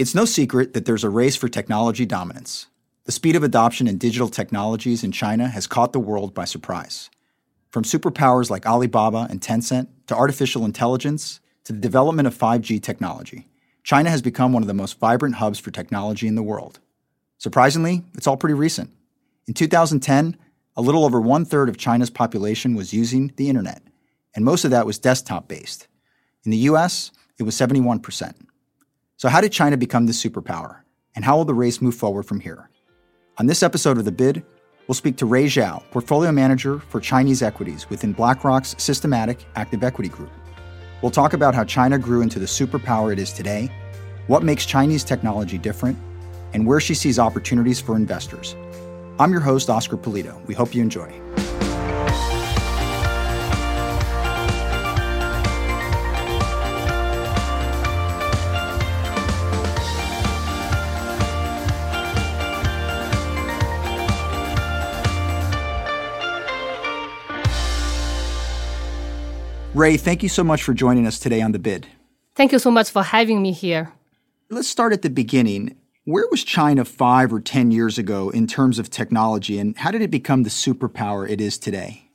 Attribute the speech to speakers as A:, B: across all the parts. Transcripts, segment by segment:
A: It's no secret that there's a race for technology dominance. The speed of adoption in digital technologies in China has caught the world by surprise. From superpowers like Alibaba and Tencent to artificial intelligence to the development of 5G technology, China has become one of the most vibrant hubs for technology in the world. Surprisingly, it's all pretty recent. In 2010, a little over one third of China's population was using the internet, and most of that was desktop based. In the US, it was 71%. So, how did China become this superpower? And how will the race move forward from here? On this episode of The Bid, we'll speak to Rui Zhao, portfolio manager for Chinese equities within BlackRock's systematic active equity group. We'll talk about how China grew into the superpower it is today, what makes Chinese technology different, and where she sees opportunities for investors. I'm your host, Oscar Pulido. We hope you enjoy. Rui, thank you so much for joining us today on The Bid.
B: Thank you so much for having me here.
A: Let's start at the beginning. Where was China five or 10 years ago in terms of technology, and how did it become the superpower it is today?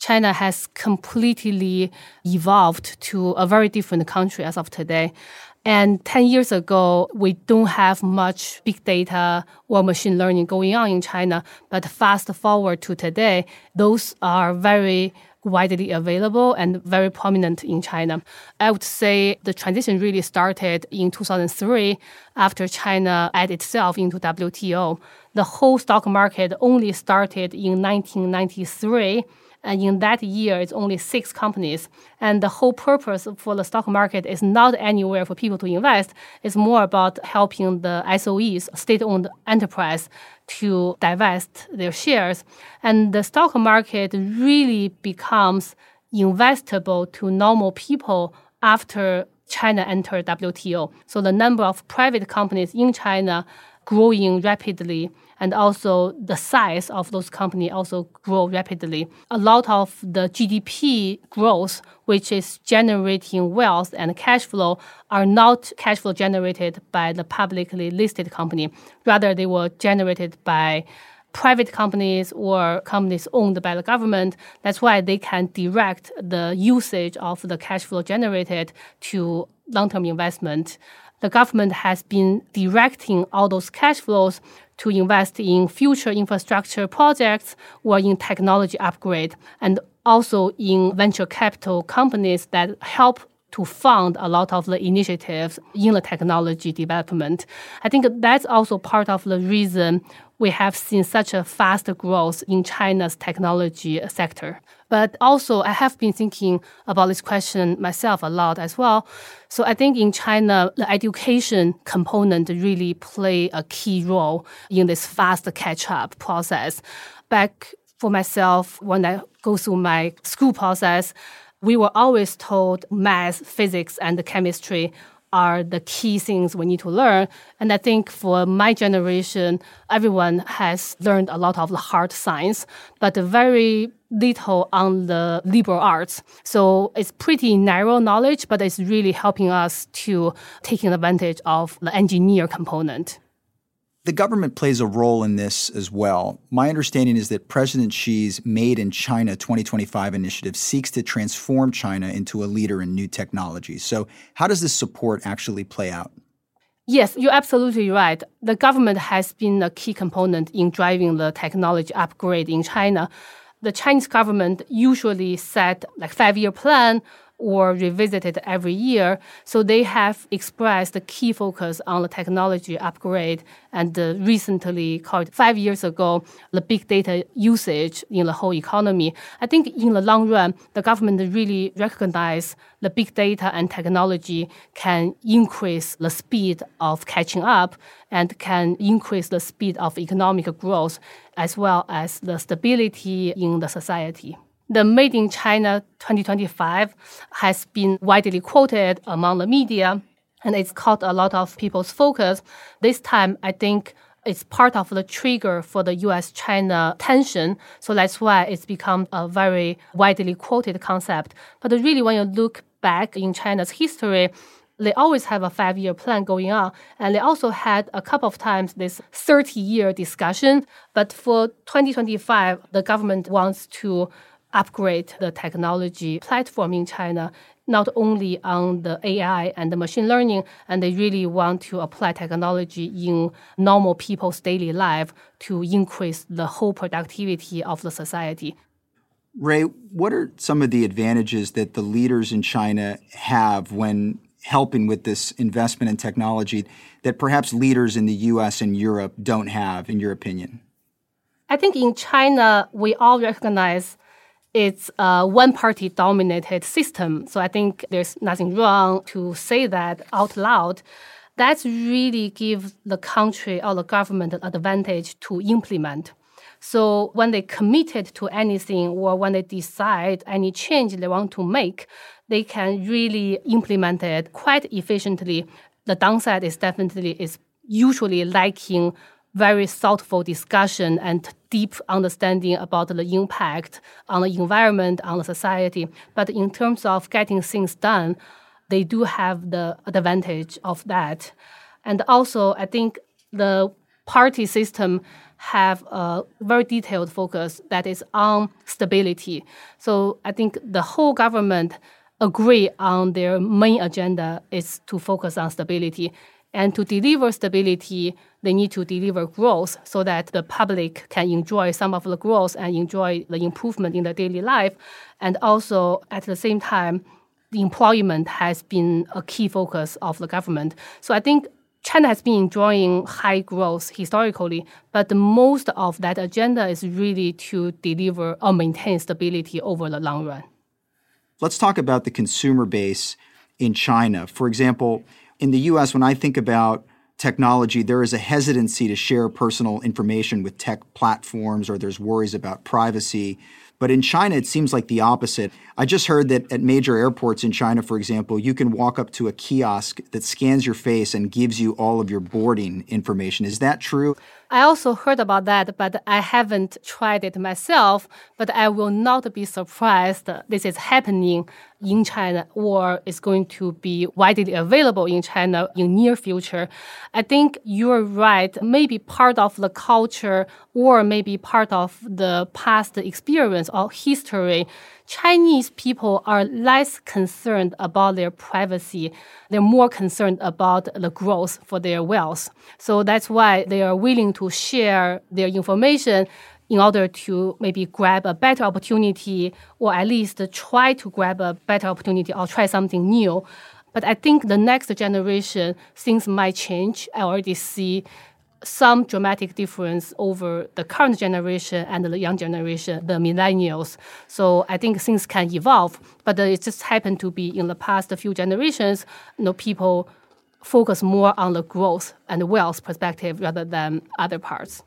B: China has completely evolved to a very different country as of today. And 10 years ago, we don't have much big data or machine learning going on in China. But fast forward to today, those are very widely available and very prominent in China. I would say the transition really started in 2003 after China added itself into WTO. The whole stock market only started in 1993 and in that year, it's only six companies. And the whole purpose for the stock market is not anywhere for people to invest. It's more about helping the SOEs, state-owned enterprise, to divest their shares. And the stock market really becomes investable to normal people after China entered WTO. So the number of private companies in China growing rapidly and also the size of those companies also grow rapidly. A lot of the GDP growth, which is generating wealth and cash flow, are not cash flow generated by the publicly listed company. Rather, they were generated by private companies or companies owned by the government. That's why they can direct the usage of the cash flow generated to long-term investment. The government has been directing all those cash flows to invest in future infrastructure projects or in technology upgrade and also in venture capital companies that help to fund a lot of the initiatives in the technology development. I think that's also part of the reason we have seen such a fast growth in China's technology sector. But also, I have been thinking about this question myself a lot as well. So I think in China, the education component really play a key role in this fast catch-up process. Back for myself, when I go through my school process, we were always told math, physics, and chemistry are the key things we need to learn. And I think for my generation, everyone has learned a lot of the hard science, but very little on the liberal arts. So it's pretty narrow knowledge, but it's really helping us to taking advantage of the engineer component.
A: The government plays a role in this as well. My understanding is that President Xi's Made in China 2025 initiative seeks to transform China into a leader in new technologies. So, how does this support actually play out?
B: Yes, you're absolutely right. The government has been a key component in driving the technology upgrade in China. The Chinese government usually set like five-year plan or revisited every year. So they have expressed the key focus on the technology upgrade and uh, recently called five years ago the big data usage in the whole economy. I think in the long run, the government really recognize the big data and technology can increase the speed of catching up and can increase the speed of economic growth as well as the stability in the society. The Made in China 2025 has been widely quoted among the media, and it's caught a lot of people's focus. This time, I think it's part of the trigger for the US China tension. So that's why it's become a very widely quoted concept. But really, when you look back in China's history, they always have a five year plan going on. And they also had a couple of times this 30 year discussion. But for 2025, the government wants to upgrade the technology platform in China, not only on the AI and the machine learning, and they really want to apply technology in normal people's daily life to increase the whole productivity of the society.
A: Rui, what are some of the advantages that the leaders in China have when helping with this investment in technology that perhaps leaders in the US and Europe don't have, in your opinion?
B: I think in China, we all recognize it's a one party dominated system. So I think there's nothing wrong to say that out loud. That's really give the country or the government an advantage to implement. So when they committed to anything or when they decide any change they want to make, they can really implement it quite efficiently. The downside is definitely is usually lacking very thoughtful discussion and deep understanding about the impact on the environment, on the society. But in terms of getting things done, they do have the advantage of that. And also, I think the party system have a very detailed focus that is on stability. So I think the whole government agree on their main agenda is to focus on stability. And to deliver stability, they need to deliver growth so that the public can enjoy some of the growth and enjoy the improvement in their daily life. And also, at the same time, the employment has been a key focus of the government. So I think China has been enjoying high growth historically, but most of that agenda is really to deliver or maintain stability over the long run.
A: Let's talk about the consumer base in China. For example, in the US, when I think about technology, there is a hesitancy to share personal information with tech platforms, or there's worries about privacy. But in China, it seems like the opposite. I just heard that at major airports in China, for example, you can walk up to a kiosk that scans your face and gives you all of your boarding information. Is that true?
B: I also heard about that, but I haven't tried it myself. But I will not be surprised this is happening in China or is going to be widely available in China in near future. I think you're right. Maybe part of the culture or maybe part of the past experience or history Chinese people are less concerned about their privacy. They're more concerned about the growth for their wealth. So that's why they are willing to share their information in order to maybe grab a better opportunity or at least try to grab a better opportunity or try something new. But I think the next generation, things might change. I already see some dramatic difference over the current generation and the young generation, the millennials. So I think things can evolve, but it just happened to be in the past few generations, you know, people focus more on the growth and wealth perspective rather than other parts.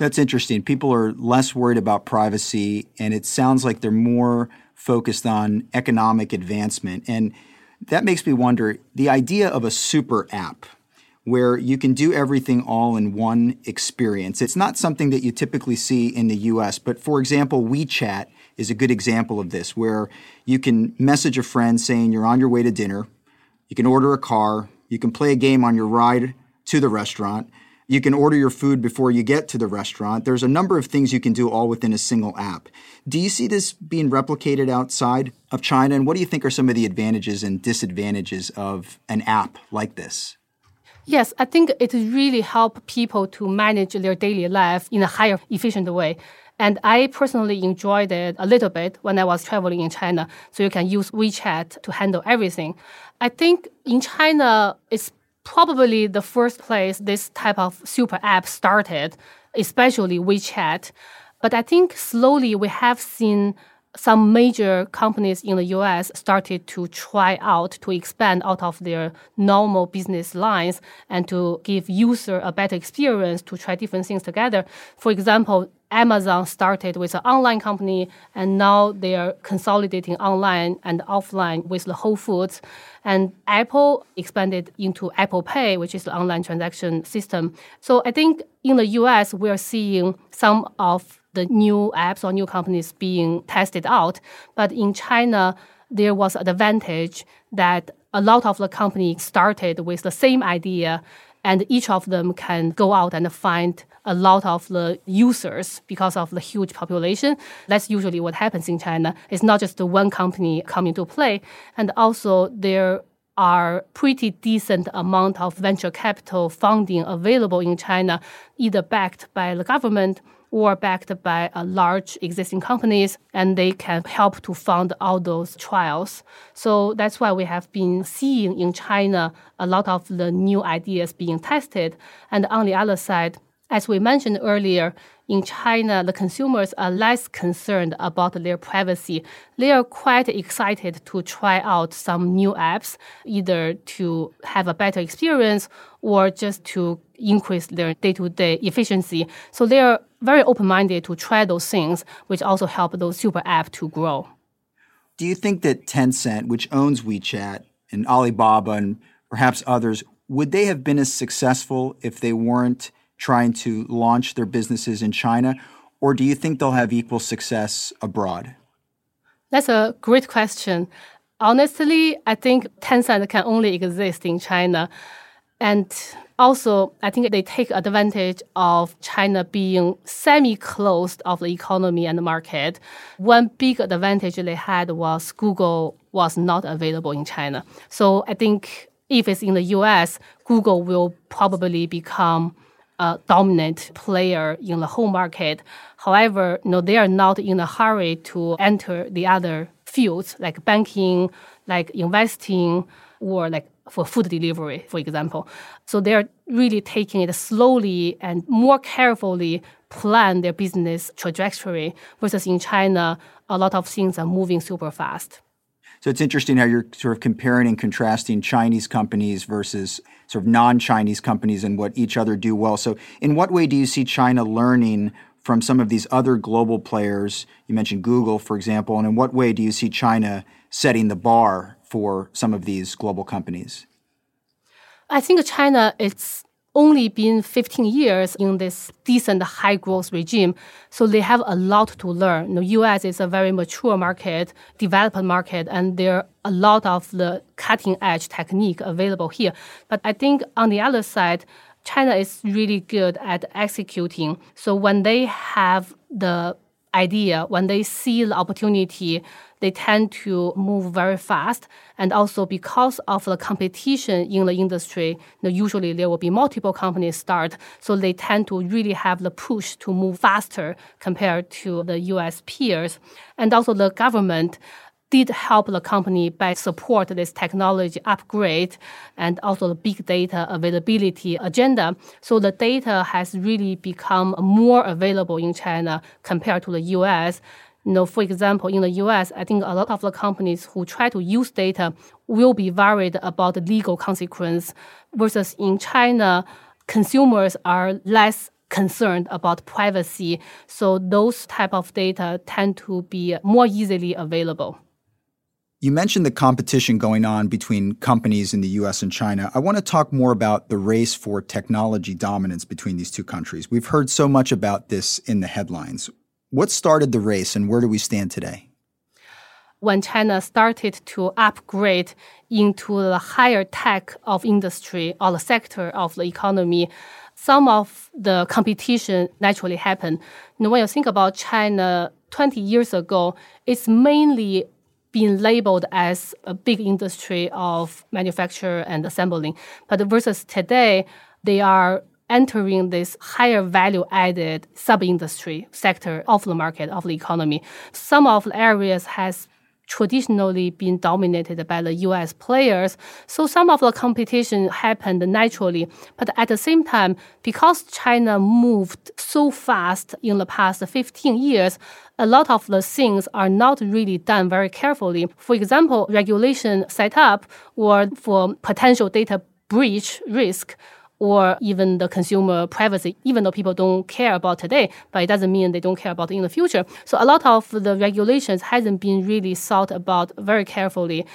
A: That's interesting. People are less worried about privacy, and it sounds like they're more focused on economic advancement. And that makes me wonder the idea of a super app where you can do everything all in one experience. It's not something that you typically see in the US, but for example, WeChat is a good example of this, where you can message a friend saying you're on your way to dinner, you can order a car, you can play a game on your ride to the restaurant. You can order your food before you get to the restaurant. There's a number of things you can do all within a single app. Do you see this being replicated outside of China? And what do you think are some of the advantages and disadvantages of an app like this?
B: Yes, I think it really help people to manage their daily life in a higher efficient way. And I personally enjoyed it a little bit when I was traveling in China. So you can use WeChat to handle everything. I think in China, it's probably the first place this type of super app started, especially WeChat. But I think slowly we have seen some major companies in the US started to try out to expand out of their normal business lines and to give user a better experience to try different things together. For example, Amazon started with an online company and now they are consolidating online and offline with the Whole Foods. And Apple expanded into Apple Pay, which is the online transaction system. So I think in the US, we are seeing some of the new apps or new companies being tested out. But in China, there was an advantage that a lot of the companies started with the same idea and each of them can go out and find a lot of the users because of the huge population. That's usually what happens in China. It's not just one company coming to play. And also there are pretty decent amount of venture capital funding available in China, either backed by the government or backed by large existing companies, and they can help to fund all those trials. So that's why we have been seeing in China a lot of the new ideas being tested. And on the other side, as we mentioned earlier, in China, the consumers are less concerned about their privacy. They are quite excited to try out some new apps, either to have a better experience or just to increase their day to day efficiency. So they are very open minded to try those things, which also help those super apps to grow.
A: Do you think that Tencent, which owns WeChat, and Alibaba, and perhaps others, would they have been as successful if they weren't? Trying to launch their businesses in China? Or do you think they'll have equal success abroad?
B: That's a great question. Honestly, I think Tencent can only exist in China. And also, I think they take advantage of China being semi-closed of the economy and the market. One big advantage they had was Google was not available in China. So I think if it's in the US, Google will probably become a dominant player in the whole market. However, know, they are not in a hurry to enter the other fields like banking, like investing, or like for food delivery, for example. So they're really taking it slowly and more carefully plan their business trajectory versus in China, a lot of things are moving super fast.
A: So it's interesting how you're sort of comparing and contrasting Chinese companies versus sort of non-Chinese companies and what each other do well. So in what way do you see China learning from some of these other global players? You mentioned Google, for example, and in what way do you see China setting the bar for some of these global companies?
B: I think China is only been 15 years in this decent high growth regime. So they have a lot to learn. The US is a very mature market, developed market, and there are a lot of the cutting edge technique available here. But I think on the other side, China is really good at executing. So when they have the idea, when they see the opportunity, they tend to move very fast. And also because of the competition in the industry, usually there will be multiple companies start. So they tend to really have the push to move faster compared to the US peers. And also the government did help the company by support this technology upgrade and also the big data availability agenda. So the data has really become more available in China compared to the US. You know, for example, in the US, I think a lot of the companies who try to use data will be worried about the legal consequence versus in China, consumers are less concerned about privacy. So those type of data tend to be more easily available.
A: You mentioned the competition going on between companies in the US and China. I want to talk more about the race for technology dominance between these two countries. We've heard so much about this in the headlines. What started the race and where do we stand today?
B: When China started to upgrade into the higher tech of industry or the sector of the economy, some of the competition naturally happened. Know, when you think about China 20 years ago, it's mainly been labeled as a big industry of manufacture and assembling. But versus today, they are entering this higher value added sub industry sector of the market of the economy. Some of the areas has traditionally been dominated by the US players. So some of the competition happened naturally. But at the same time, because China moved so fast in the past 15 years, a lot of the things are not really done very carefully. For example, regulation set up or for potential data breach risk or even the consumer privacy, even though people don't care about today, but it doesn't mean they don't care about in the future. So a lot of the regulations hasn't been really thought about very carefully.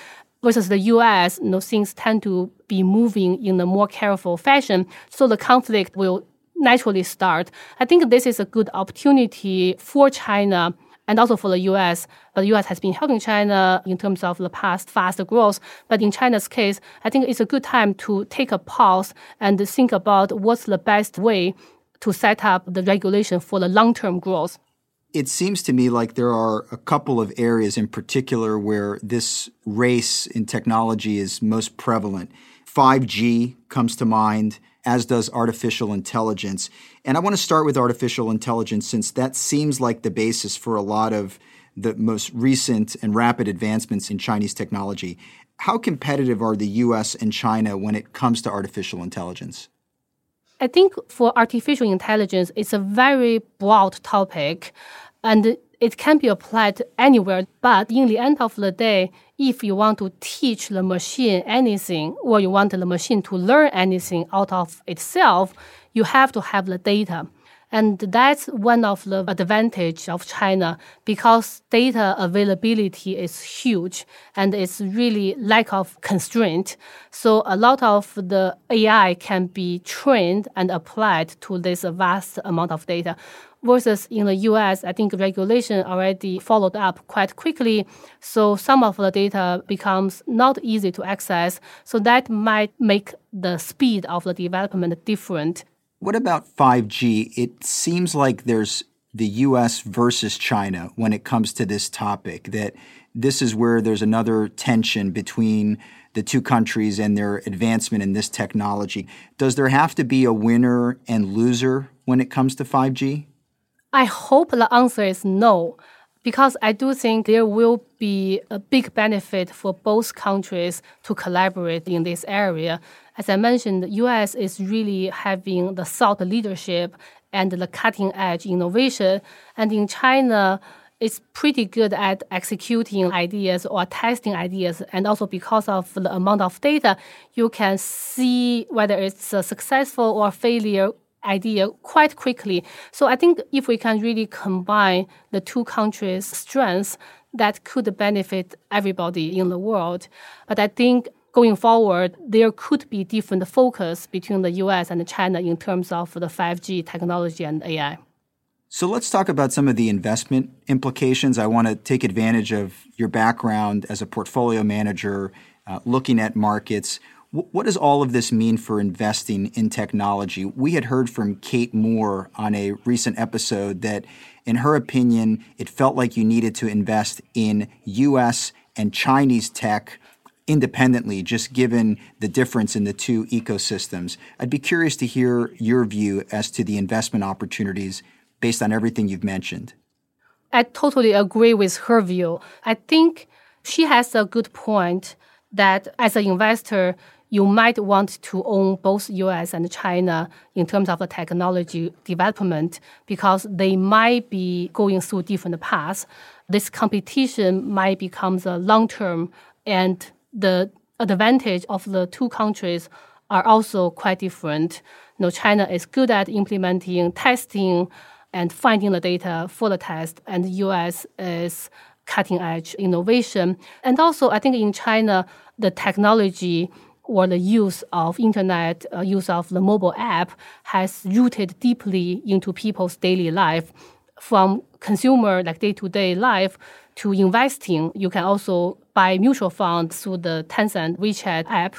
B: Versus the US, you know, things tend to be moving in a more careful fashion. So the conflict will naturally start. I think this is a good opportunity for China and also for the US. But the US has been helping China in terms of the past faster growth. But in China's case, I think it's a good time to take a pause and think about what's the best way to set up the regulation for the long term growth.
A: It seems to me like there are a couple of areas in particular where this race in technology is most prevalent. 5G comes to mind, as does artificial intelligence. And I want to start with artificial intelligence since that seems like the basis for a lot of the most recent and rapid advancements in Chinese technology. How competitive are the US and China when it comes to artificial intelligence?
B: I think for artificial intelligence, it's a very broad topic and it can be applied anywhere. But in the end of the day, if you want to teach the machine anything or you want the machine to learn anything out of itself, you have to have the data. And that's one of the advantage of China because data availability is huge and it's really lack of constraint. So a lot of the AI can be trained and applied to this vast amount of data. Versus in the US, I think regulation already followed up quite quickly. So some of the data becomes not easy to access. So that might make the speed of the development different
A: what about 5G? It seems like there's the US versus China when it comes to this topic, that this is where there's another tension between the two countries and their advancement in this technology. Does there have to be a winner and loser when it comes to 5G?
B: I hope the answer is no, because I do think there will be a big benefit for both countries to collaborate in this area as I mentioned, the US is really having the thought leadership and the cutting edge innovation. And in China, it's pretty good at executing ideas or testing ideas. And also because of the amount of data, you can see whether it's a successful or failure idea quite quickly. So I think if we can really combine the two countries' strengths, that could benefit everybody in the world. But I think going forward, there could be different focus between the US and China in terms of the 5G technology and AI.
A: So let's talk about some of the investment implications. I want to take advantage of your background as a portfolio manager, uh, looking at markets. W- what does all of this mean for investing in technology? We had heard from Kate Moore on a recent episode that, in her opinion, it felt like you needed to invest in US and Chinese tech independently, just given the difference in the two ecosystems. I'd be curious to hear your view as to the investment opportunities based on everything you've mentioned.
B: I totally agree with her view. I think she has a good point that as an investor, you might want to own both US and China in terms of the technology development because they might be going through different paths. This competition might become a long term and the advantage of the two countries are also quite different. You know, China is good at implementing testing and finding the data for the test, and the US is cutting edge innovation. And also, I think in China, the technology or the use of internet, uh, use of the mobile app has rooted deeply into people's daily life from consumer like day-to-day life to investing. You can also buy mutual funds through the Tencent WeChat app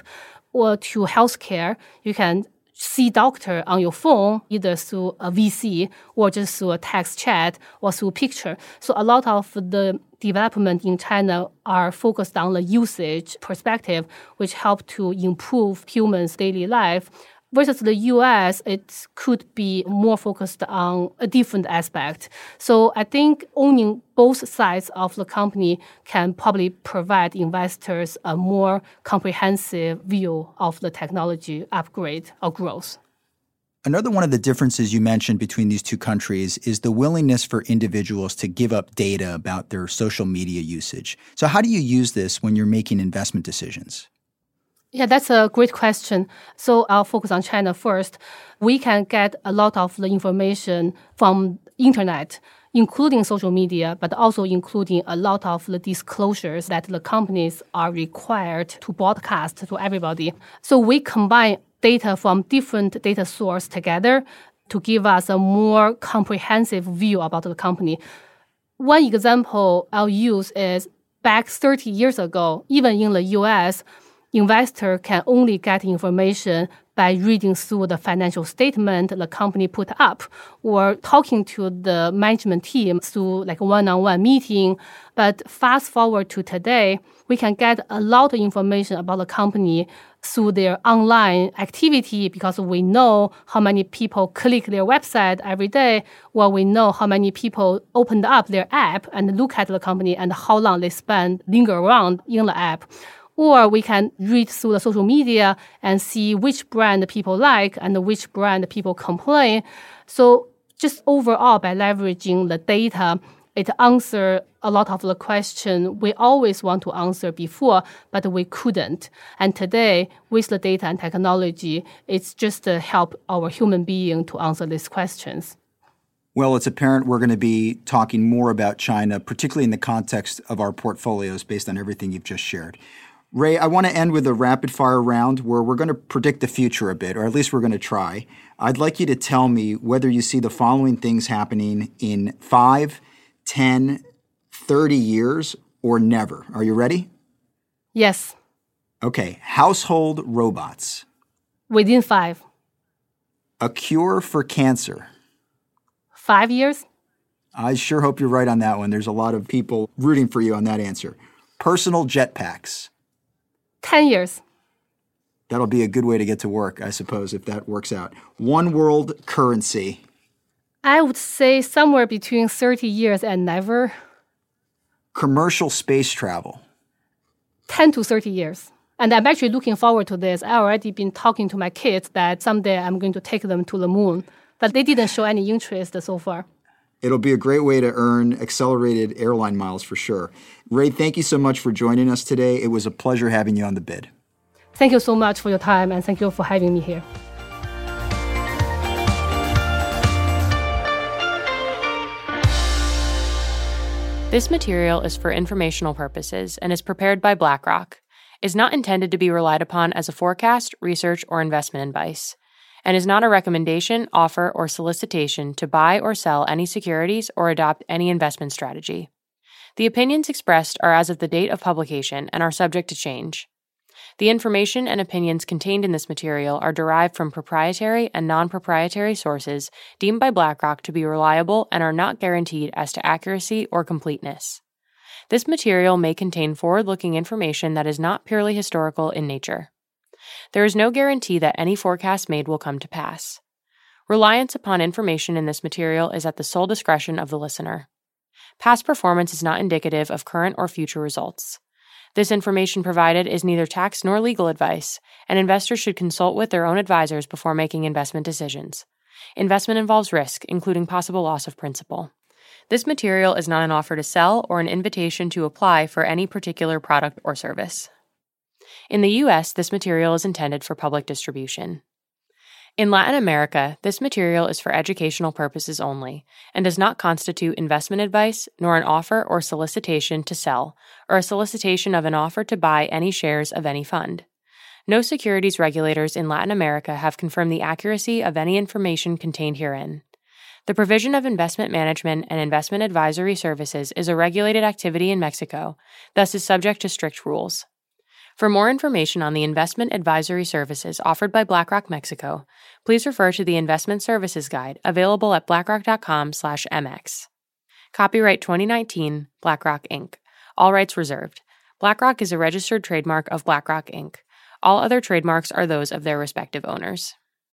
B: or to healthcare. You can see doctor on your phone, either through a VC or just through a text chat or through picture. So a lot of the development in China are focused on the usage perspective, which help to improve humans' daily life versus the US, it could be more focused on a different aspect. So I think owning both sides of the company can probably provide investors a more comprehensive view of the technology upgrade or growth.
A: Another one of the differences you mentioned between these two countries is the willingness for individuals to give up data about their social media usage. So, how do you use this when you're making investment decisions?
B: Yeah, that's a great question. So I'll focus on China first. We can get a lot of the information from internet, including social media, but also including a lot of the disclosures that the companies are required to broadcast to everybody. So we combine data from different data sources together to give us a more comprehensive view about the company. one example I'll use is back 30 years ago, even in the US, investor can only get information by reading through the financial statement the company put up or talking to the management team through like one-on-one meeting. But fast forward to today, we can get a lot of information about the company through their online activity because we know how many people click their website every day, or we know how many people opened up their app and look at the company and how long they spend linger around in the app. Or we can read through the social media and see which brand people like and which brand people complain. So just overall, by leveraging the data, it answers a lot of the question we always want to answer before, but we couldn't. And today, with the data and technology, it's just to help our human being to answer these questions.
A: Well, it's apparent we're going to be talking more about China, particularly in the context of our portfolios based on everything you've just shared. Rui, I want to end with a rapid fire round where we're going to predict the future a bit, or at least we're going to try. I'd like you to tell me whether you see the following things happening in 5, 10, 30 years, or never. Are you ready?
B: Yes.
A: Okay. Household robots.
B: Within five.
A: A cure for cancer.
B: Five years?
A: I sure hope you're right on that one. There's a lot of people rooting for you on that answer. Personal jetpacks.
B: 10 years.
A: That'll be a good way to get to work, I suppose, if that works out. One world currency.
B: I would say somewhere between 30 years and never.
A: Commercial space travel.
B: 10 to 30 years. And I'm actually looking forward to this. I already been talking to my kids that someday I'm going to take them to the moon, but they didn't show any interest so far.
A: It'll be a great way to earn accelerated airline miles for sure. Rui, thank you so much for joining us today. It was a pleasure having you on the bid.
B: Thank you so much for your time and thank you for having me here.
C: This material is for informational purposes and is prepared by BlackRock. Is not intended to be relied upon as a forecast, research, or investment advice and is not a recommendation, offer, or solicitation to buy or sell any securities or adopt any investment strategy. The opinions expressed are as of the date of publication and are subject to change. The information and opinions contained in this material are derived from proprietary and non proprietary sources deemed by BlackRock to be reliable and are not guaranteed as to accuracy or completeness. This material may contain forward looking information that is not purely historical in nature. There is no guarantee that any forecast made will come to pass. Reliance upon information in this material is at the sole discretion of the listener. Past performance is not indicative of current or future results. This information provided is neither tax nor legal advice, and investors should consult with their own advisors before making investment decisions. Investment involves risk, including possible loss of principal. This material is not an offer to sell or an invitation to apply for any particular product or service. In the US, this material is intended for public distribution. In Latin America, this material is for educational purposes only and does not constitute investment advice nor an offer or solicitation to sell or a solicitation of an offer to buy any shares of any fund. No securities regulators in Latin America have confirmed the accuracy of any information contained herein. The provision of investment management and investment advisory services is a regulated activity in Mexico, thus is subject to strict rules. For more information on the investment advisory services offered by BlackRock Mexico, please refer to the Investment Services Guide available at blackrock.com/mx. Copyright 2019 BlackRock Inc. All rights reserved. BlackRock is a registered trademark of BlackRock Inc. All other trademarks are those of their respective owners.